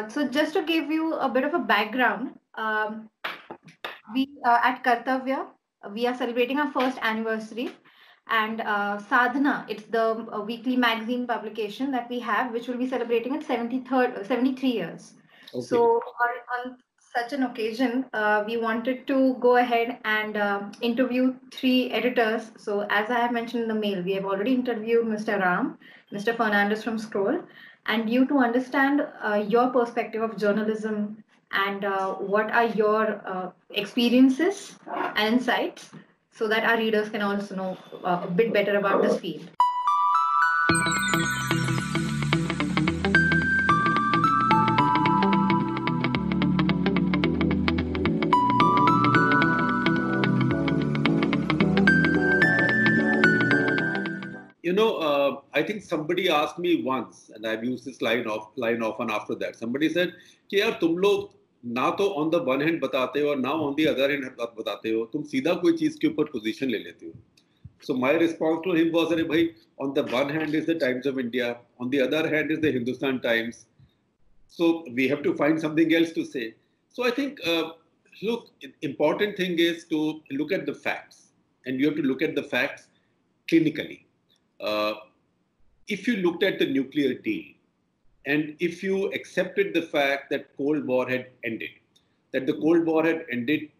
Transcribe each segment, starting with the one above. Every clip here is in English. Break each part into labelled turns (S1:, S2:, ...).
S1: Uh, so just to give you a bit of a background, um, we uh, at Kartavya, we are celebrating our first anniversary. And uh, Sadhana, it's the uh, weekly magazine publication that we have, which will be celebrating its 73rd, 73 years. Okay. So on, on, such an occasion, uh, we wanted to go ahead and uh, interview three editors. So as I have mentioned in the mail, we have already interviewed Mr. Ram, Mr. Fernandes from Scroll, and you to understand uh, your perspective of journalism and uh, what are your uh, experiences and insights so that our readers can also know uh, a bit better about this field.
S2: You know, uh, I think somebody asked me once, and I've used this line off line often after that. Somebody said, "कि यार तुम लोग ना तो on the one hand बताते हो और ना ऑन द अदर हैंड बताते हो तुम सीधा कोई चीज के ऊपर पोजीशन ले लेते हो so my response to him was अरे भाई on the one hand is the times of india on the other hand is the hindustan times so we have to find something else to say so i think uh, look important thing is to look at the facts and you have to look at the facts clinically uh, if you looked at the nuclear deal and if you accepted the fact that Cold War had ended, that the Cold War had ended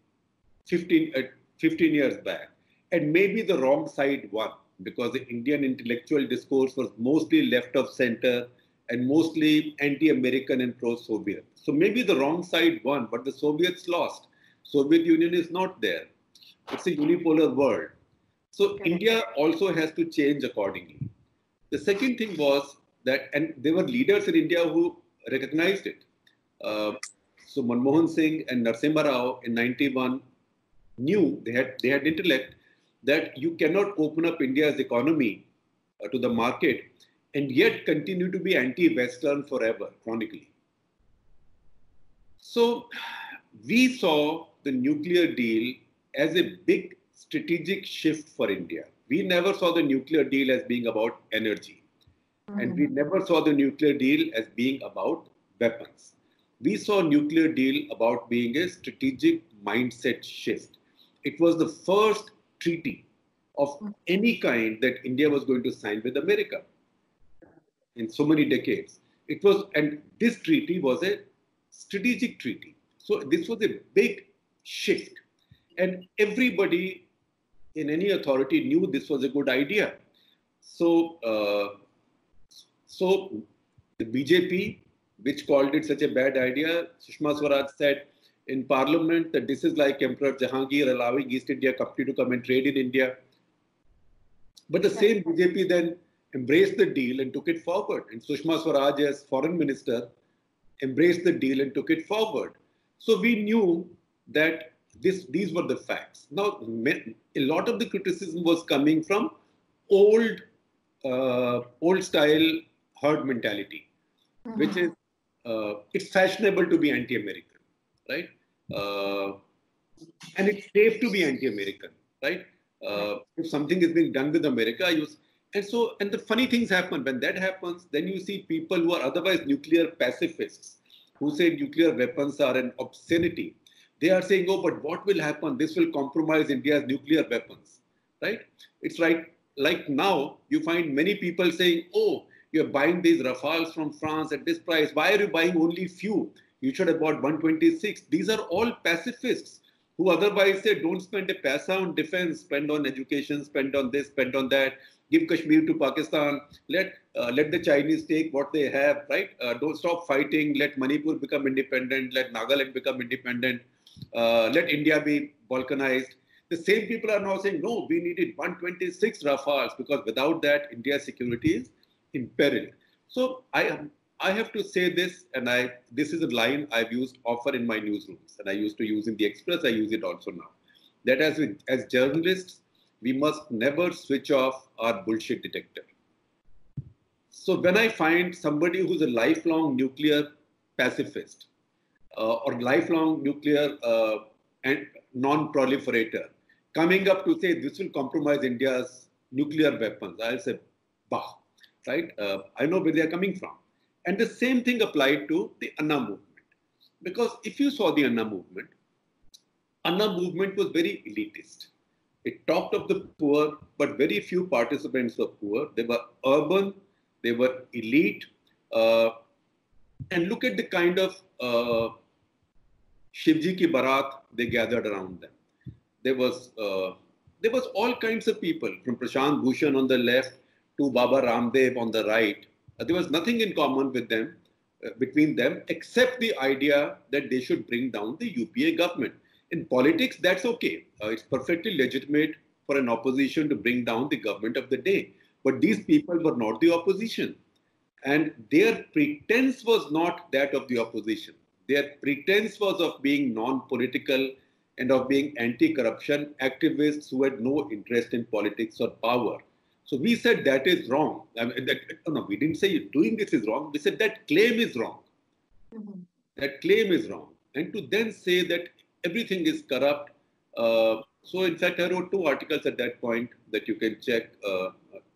S2: 15, uh, 15 years back, and maybe the wrong side won because the Indian intellectual discourse was mostly left of center and mostly anti-American and pro-Soviet. So maybe the wrong side won, but the Soviets lost. Soviet Union is not there. It's a unipolar world. So India also has to change accordingly. The second thing was that, and there were leaders in India who recognized it. Uh, so Manmohan Singh and Narasimha Rao in 91 knew they had they had intellect that you cannot open up India's economy uh, to the market and yet continue to be anti-Western forever, chronically. So we saw the nuclear deal as a big strategic shift for India. We never saw the nuclear deal as being about energy. And we mm-hmm. never saw the nuclear deal as being about weapons. We saw nuclear deal about being a strategic mindset shift. It was the first treaty of mm. any kind that India was going to sign with America in so many decades. It was, and this treaty was a strategic treaty. So this was a big shift. And everybody in any authority knew this was a good idea. So uh, so the BJP, which called it such a bad idea, Sushma Swaraj said in Parliament that this is like Emperor Jahangir allowing East India Company to come and trade in India. But the same BJP then embraced the deal and took it forward. And Sushma Swaraj, as foreign minister, embraced the deal and took it forward. So we knew that this, these were the facts. Now, a lot of the criticism was coming from old, uh, old style herd mentality, mm-hmm. which is uh, it's fashionable to be anti-American, right? Uh, and it's safe to be anti-American, right? Uh, if something is being done with America, you and so and the funny things happen when that happens. Then you see people who are otherwise nuclear pacifists who say nuclear weapons are an obscenity. They are saying, "Oh, but what will happen? This will compromise India's nuclear weapons." Right? It's like like now you find many people saying, "Oh, you're buying these Rafales from France at this price. Why are you buying only few? You should have bought 126. These are all pacifists who otherwise say don't spend a paisa on defense, spend on education, spend on this, spend on that. Give Kashmir to Pakistan. Let uh, let the Chinese take what they have. Right? Uh, don't stop fighting. Let Manipur become independent. Let Nagaland become independent. Uh, let India be balkanized. The same people are now saying no. We needed 126 Rafales because without that, India's security is in peril. So I I have to say this, and I this is a line I've used often in my newsrooms, and I used to use in the Express. I use it also now. That as as journalists, we must never switch off our bullshit detector. So when I find somebody who's a lifelong nuclear pacifist or lifelong nuclear uh, and non-proliferator coming up to say this will compromise India's nuclear weapons, I'll say, bah right? Uh, I know where they are coming from. And the same thing applied to the Anna movement. Because if you saw the Anna movement, Anna movement was very elitist. It talked of the poor, but very few participants were poor. They were urban, they were elite. Uh, and look at the kind of uh, Shivji ki Barat they gathered around them. There was uh, there was all kinds of people from Prashant Bhushan on the left to Baba Ramdev on the right. Uh, there was nothing in common with them, uh, between them, except the idea that they should bring down the UPA government. In politics, that's okay. Uh, it's perfectly legitimate for an opposition to bring down the government of the day. But these people were not the opposition. And their pretense was not that of the opposition. Their pretense was of being non political and of being anti corruption activists who had no interest in politics or power. So we said that is wrong. I mean, that, no, we didn't say doing this is wrong. We said that claim is wrong. Mm-hmm. That claim is wrong. And to then say that everything is corrupt. Uh, so in fact, I wrote two articles at that point that you can check uh,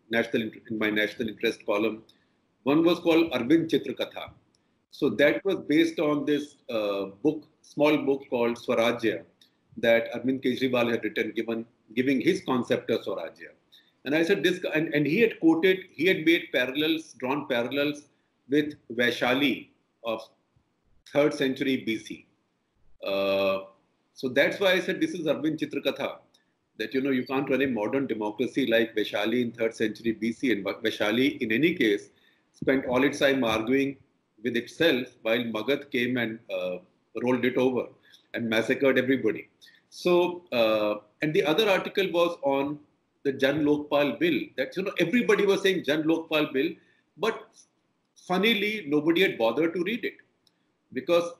S2: national in my national interest column. One was called Arvind Chitrakatha. So that was based on this uh, book, small book called Swarajya that Arvind Kejriwal had written, given giving his concept of Swarajya. And I said this, and, and he had quoted, he had made parallels, drawn parallels with Vaishali of third century BC. Uh, so that's why I said this is Arvind Chitrakatha. That you know you can't run a modern democracy like Vaishali in third century BC, and Vaishali in any case spent all its time arguing with itself while Magadh came and uh, rolled it over and massacred everybody. So, uh, and the other article was on the Jan Lokpal bill that, you know, everybody was saying Jan Lokpal bill, but funnily, nobody had bothered to read it because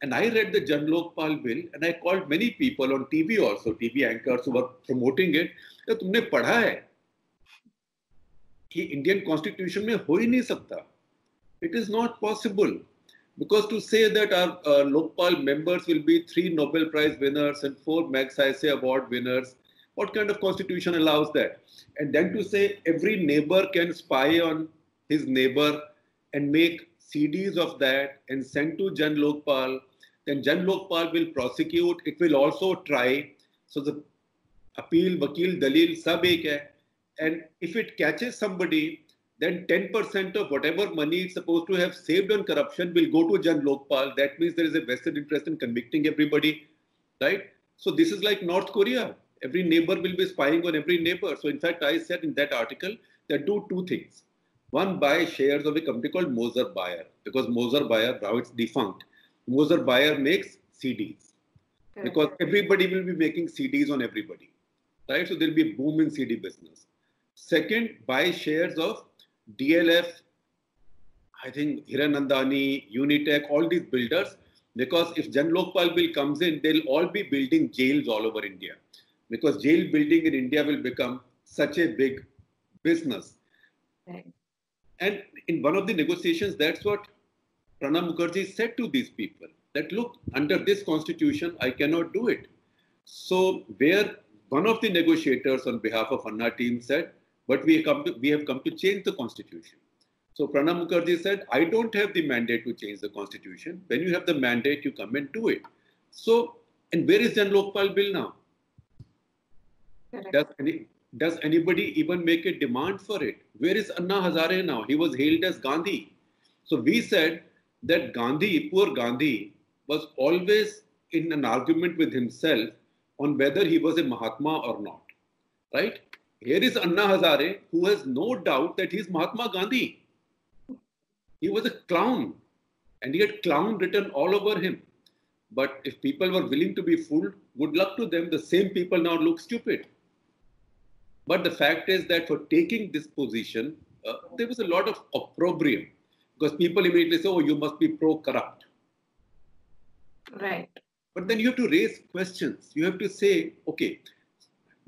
S2: and I read the Jan Lokpal bill and I called many people on TV also, TV anchors who were promoting it. That पढ़ा है कि Indian constitution में हो ही it is not possible because to say that our uh, Lokpal members will be three Nobel Prize winners and four Max Magsaysay Award winners, what kind of constitution allows that? And then to say every neighbor can spy on his neighbor and make CDs of that and send to Jan Lokpal then Jan Lokpal will prosecute. It will also try. So the appeal, vakil, dalil, sab ek hai. And if it catches somebody, then 10% of whatever money it's supposed to have saved on corruption will go to Jan Lokpal. That means there is a vested interest in convicting everybody, right? So this is like North Korea. Every neighbor will be spying on every neighbor. So in fact, I said in that article that do two things. One, buy shares of a company called Moser Baer because Moser Baer now it's defunct. Moser Baer makes CDs because everybody will be making CDs on everybody, right? So there'll be a boom in CD business. Second, buy shares of DLF, I think Hiranandani, Unitech, all these builders, because if Jan Lokpal bill comes in, they'll all be building jails all over India, because jail building in India will become such a big business. Right. And in one of the negotiations, that's what Pranab Mukherjee said to these people that, look, under this constitution, I cannot do it. So, where one of the negotiators on behalf of Anna team said, but we have come to, we have come to change the constitution. So Pranab Mukherjee said, I don't have the mandate to change the constitution. When you have the mandate, you come and do it. So, and where is Jan Lokpal bill now? Does, any, does anybody even make a demand for it? Where is Anna Hazare now? He was hailed as Gandhi. So we said that Gandhi, poor Gandhi, was always in an argument with himself on whether he was a Mahatma or not. Right? Here is Anna Hazare, who has no doubt that he's Mahatma Gandhi. He was a clown, and he had clown written all over him. But if people were willing to be fooled, good luck to them. The same people now look stupid. But the fact is that for taking this position, uh, there was a lot of opprobrium because people immediately say, oh, you must be pro corrupt.
S1: Right.
S2: But then you have to raise questions. You have to say, okay,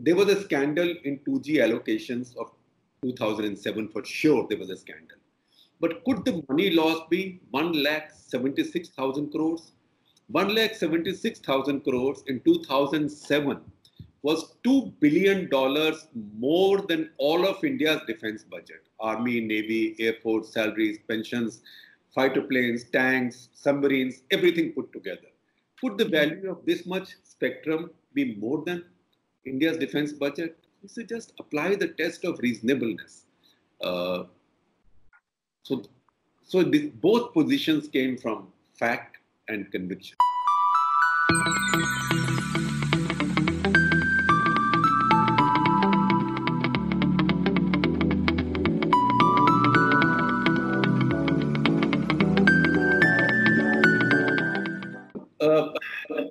S2: there was a scandal in 2G allocations of 2007 for sure. There was a scandal. But could the money loss be 1 lakh 76,000 crores? 1 lakh 76,000 crores in 2007 was $2 billion more than all of India's defense budget. Army, Navy, Air Force, salaries, pensions, fighter planes, tanks, submarines, everything put together. Could the value of this much spectrum be more than India's defense budget? So just apply the test of reasonableness. Uh, so, so this, both positions came from fact and conviction. Uh,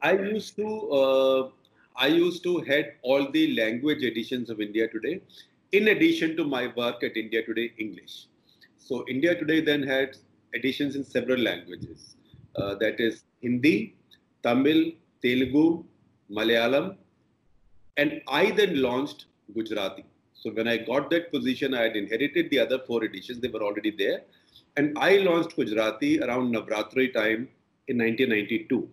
S2: I used to uh, I used to head all the language editions of India Today, in addition to my work at India Today English. So India Today then had editions in several languages. Uh, that is Hindi, Tamil, Telugu, Malayalam, and I then launched Gujarati. So when I got that position, I had inherited the other four editions; they were already there, and I launched Gujarati around Navratri time in 1992.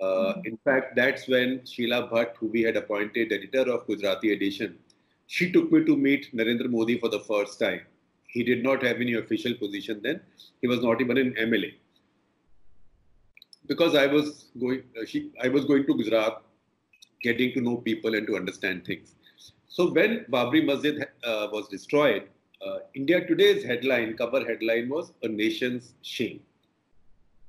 S2: Uh, in fact, that's when Sheela Bhatt, who we had appointed editor of Gujarati edition, she took me to meet Narendra Modi for the first time. He did not have any official position then. He was not even an MLA. Because I was going, uh, she, I was going to Gujarat, getting to know people and to understand things. So when Babri Masjid uh, was destroyed, uh, India Today's headline, cover headline was "A Nation's Shame."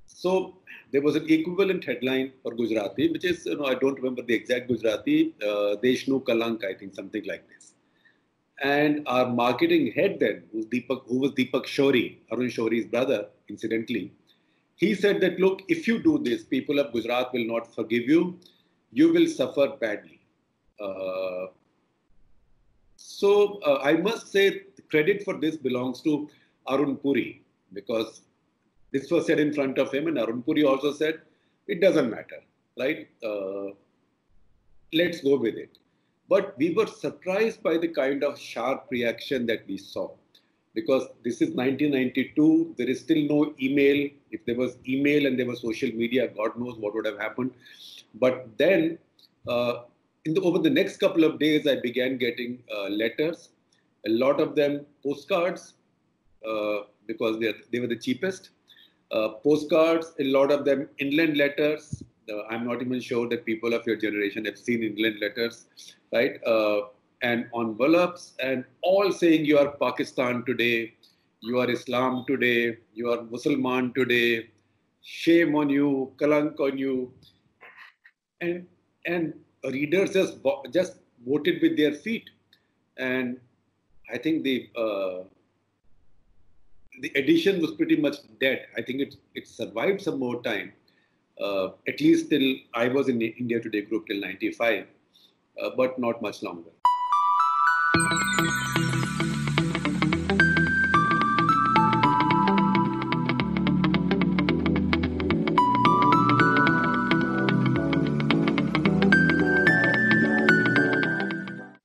S2: So there was an equivalent headline for Gujarati, which is, you know, I don't remember the exact Gujarati, uh, Deshnu Kalank, I think, something like this. And our marketing head then, who was Deepak, who was Deepak Shourie, Arun Shourie's brother, incidentally, he said that, look, if you do this, people of Gujarat will not forgive you. You will suffer badly. Uh, so uh, I must say, credit for this belongs to Arun Puri because this was said in front of him, and Arun Puri also said, it doesn't matter, right? Uh, let's go with it. But we were surprised by the kind of sharp reaction that we saw. Because this is 1992, there is still no email. If there was email and there was social media, God knows what would have happened. But then, uh, the, over the next couple of days, I began getting uh, letters, a lot of them postcards, uh, because they, they were the cheapest uh, postcards, a lot of them inland letters. Uh, I'm not even sure that people of your generation have seen inland letters, right? Uh, and envelopes, and all saying you are Pakistan today, you are Islam today, you are Muslim today, shame on you, kalank on you, and and readers just just voted with their feet, and I think the uh, the edition was pretty much dead. I think it, it survived some more time, uh, at least till I was in the India Today group till 95, uh, but not much longer.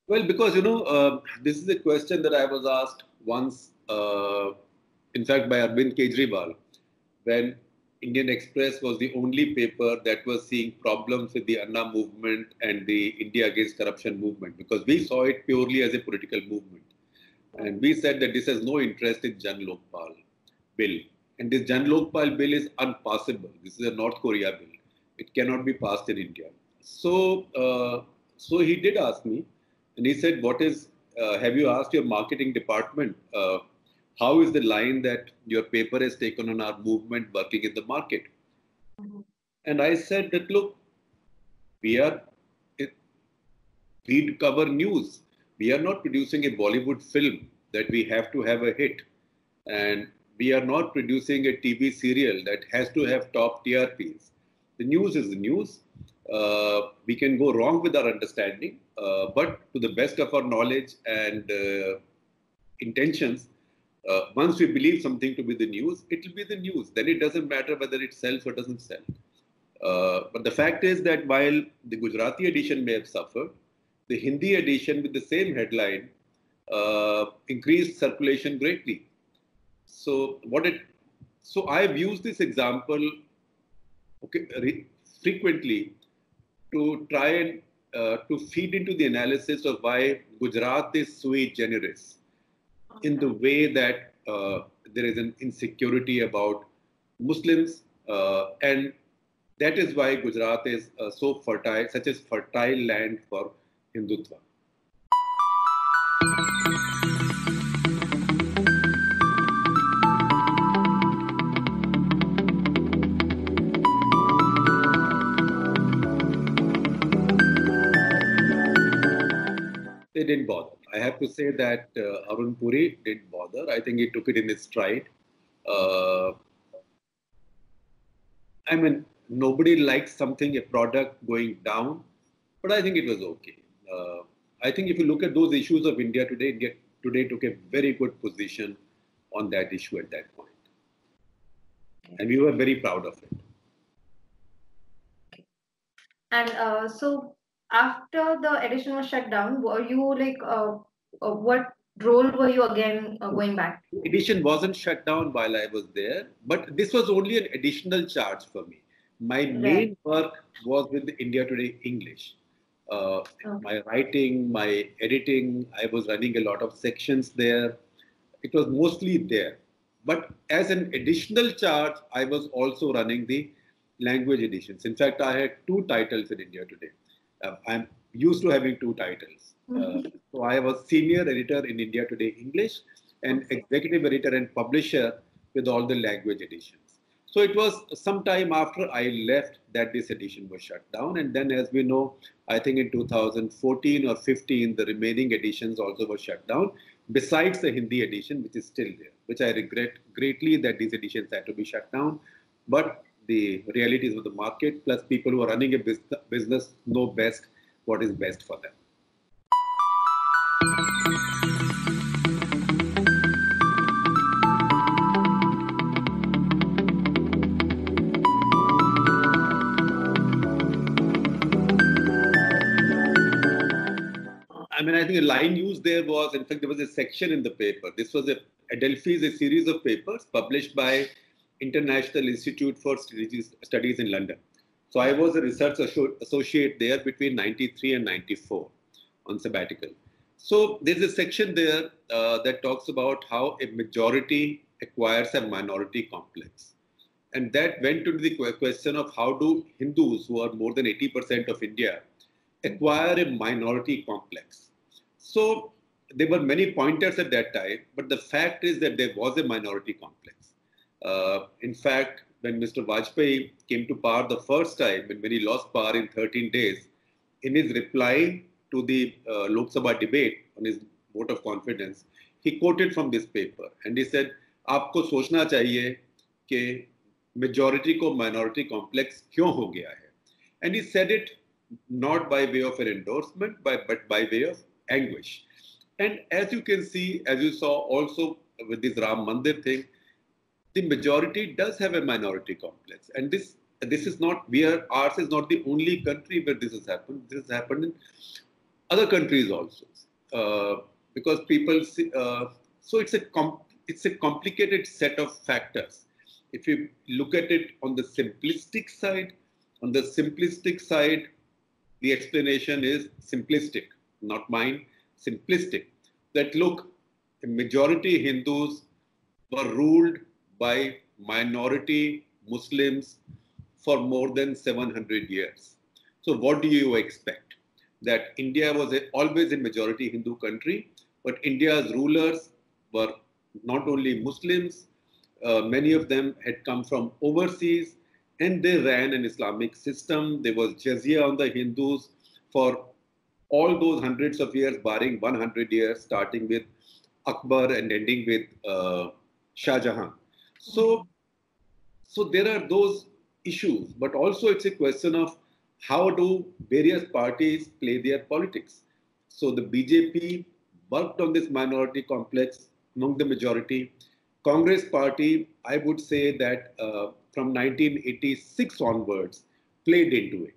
S2: Well, because you know, uh, this is a question that I was asked once uh, in fact, by Arvind Kejriwal, when Indian Express was the only paper that was seeing problems with the Anna movement and the India Against Corruption movement, because we saw it purely as a political movement. And we said that this has no interest in Jan Lokpal bill. And this Jan Lokpal bill is unpassable. This is a North Korea bill. It cannot be passed in India. So, uh, so he did ask me, and he said, "What is? Uh, have you asked your marketing department uh, how is the line that your paper has taken on our movement working in the market? Mm-hmm. And I said that, look, we are, we cover news. We are not producing a Bollywood film that we have to have a hit. And we are not producing a TV serial that has to have top TRPs. The news is the news. Uh, we can go wrong with our understanding, uh, but to the best of our knowledge and uh, intentions, uh, once we believe something to be the news, it will be the news. Then it doesn't matter whether it sells or doesn't sell. Uh, but the fact is that while the Gujarati edition may have suffered, the Hindi edition with the same headline uh, increased circulation greatly. So what it, so I've used this example okay, re, frequently to try and uh, to feed into the analysis of why Gujarat is sui generis in the way that uh, there is an insecurity about Muslims, uh, and that is why Gujarat is uh, so fertile, such a fertile land for Hindutva. They didn't bother. I have to say that uh, Arun Puri didn't bother. I think he took it in his stride. Uh, I mean, nobody likes something, a product going down, but I think it was okay. Uh, I think if you look at those issues of India today, India today took a very good position on that issue at that point. And we were very proud of it.
S1: And uh, so after the edition was shut down, were you like, uh, uh, what role were you again uh, going back?
S2: Edition wasn't shut down while I was there, but this was only an additional charge for me. My
S1: Right.
S2: main work was with India Today English. Uh,
S1: Okay.
S2: My writing, my editing, I was running a lot of sections there. It was mostly there. But as an additional charge, I was also running the language editions. In fact, I had two titles in India Today. Uh, I'm used to having two titles. Uh,
S1: Mhm.
S2: so I was senior editor in India Today English and executive editor and publisher with all the language editions. So it was some time after I left that this edition was shut down. And then, as we know, I think in 2014 or 15, the remaining editions also were shut down, besides the Hindi edition, which is still there, which I regret greatly that these editions had to be shut down. But the realities of the market, plus people who are running a business, know best what is best for them. I mean, I think a line used there was, in fact, there was a section in the paper. This was a Adelphi is a series of papers published by International Institute for Studies, in London. So I was a research associate there between 93 and 94 on sabbatical. So there's a section there uh, that talks about how a majority acquires a minority complex. And that went to the question of how do Hindus, who are more than 80% of India, acquire a minority complex. So there were many pointers at that time, but the fact is that there was a minority complex. Uh, in fact, when Mr. Vajpayee came to power the first time, and when he lost power in 13 days, in his reply to the uh, Lok Sabha debate on his vote of confidence, he quoted from this paper and he said, आपको सोचना चाहिए कि majority को minority complex क्यों हो गया है? And he said it not by way of an endorsement, but, but by way of anguish. And as you can see, as you saw also with this Ram Mandir thing, the majority does have a minority complex. And this this is not we are ours is not the only country where this has happened. This has happened in other countries also. Uh, because people see, uh, so it's a it's a complicated set of factors. If you look at it on the simplistic side, on the simplistic side, the explanation is simplistic, not mine, simplistic. That look, a majority Hindus were ruled by minority Muslims for more than 700 years. So, what do you expect? That India was a, always a majority Hindu country, but India's rulers were not only Muslims, uh, many of them had come from overseas and they ran an Islamic system. There was jizya on the Hindus for all those hundreds of years, barring 100 years, starting with Akbar and ending with uh, Shah Jahan. So, so there are those issues, but also it's a question of how do various parties play their politics. So the BJP worked on this minority complex among the majority. Congress party, I would say that uh, from 1986 onwards, played into it.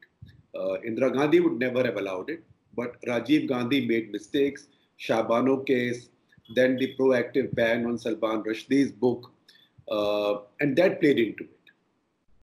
S2: Uh, Indira Gandhi would never have allowed it, but Rajiv Gandhi made mistakes. Shah Bano case, then the proactive ban on Salman Rushdie's book, Uh, and that played into it.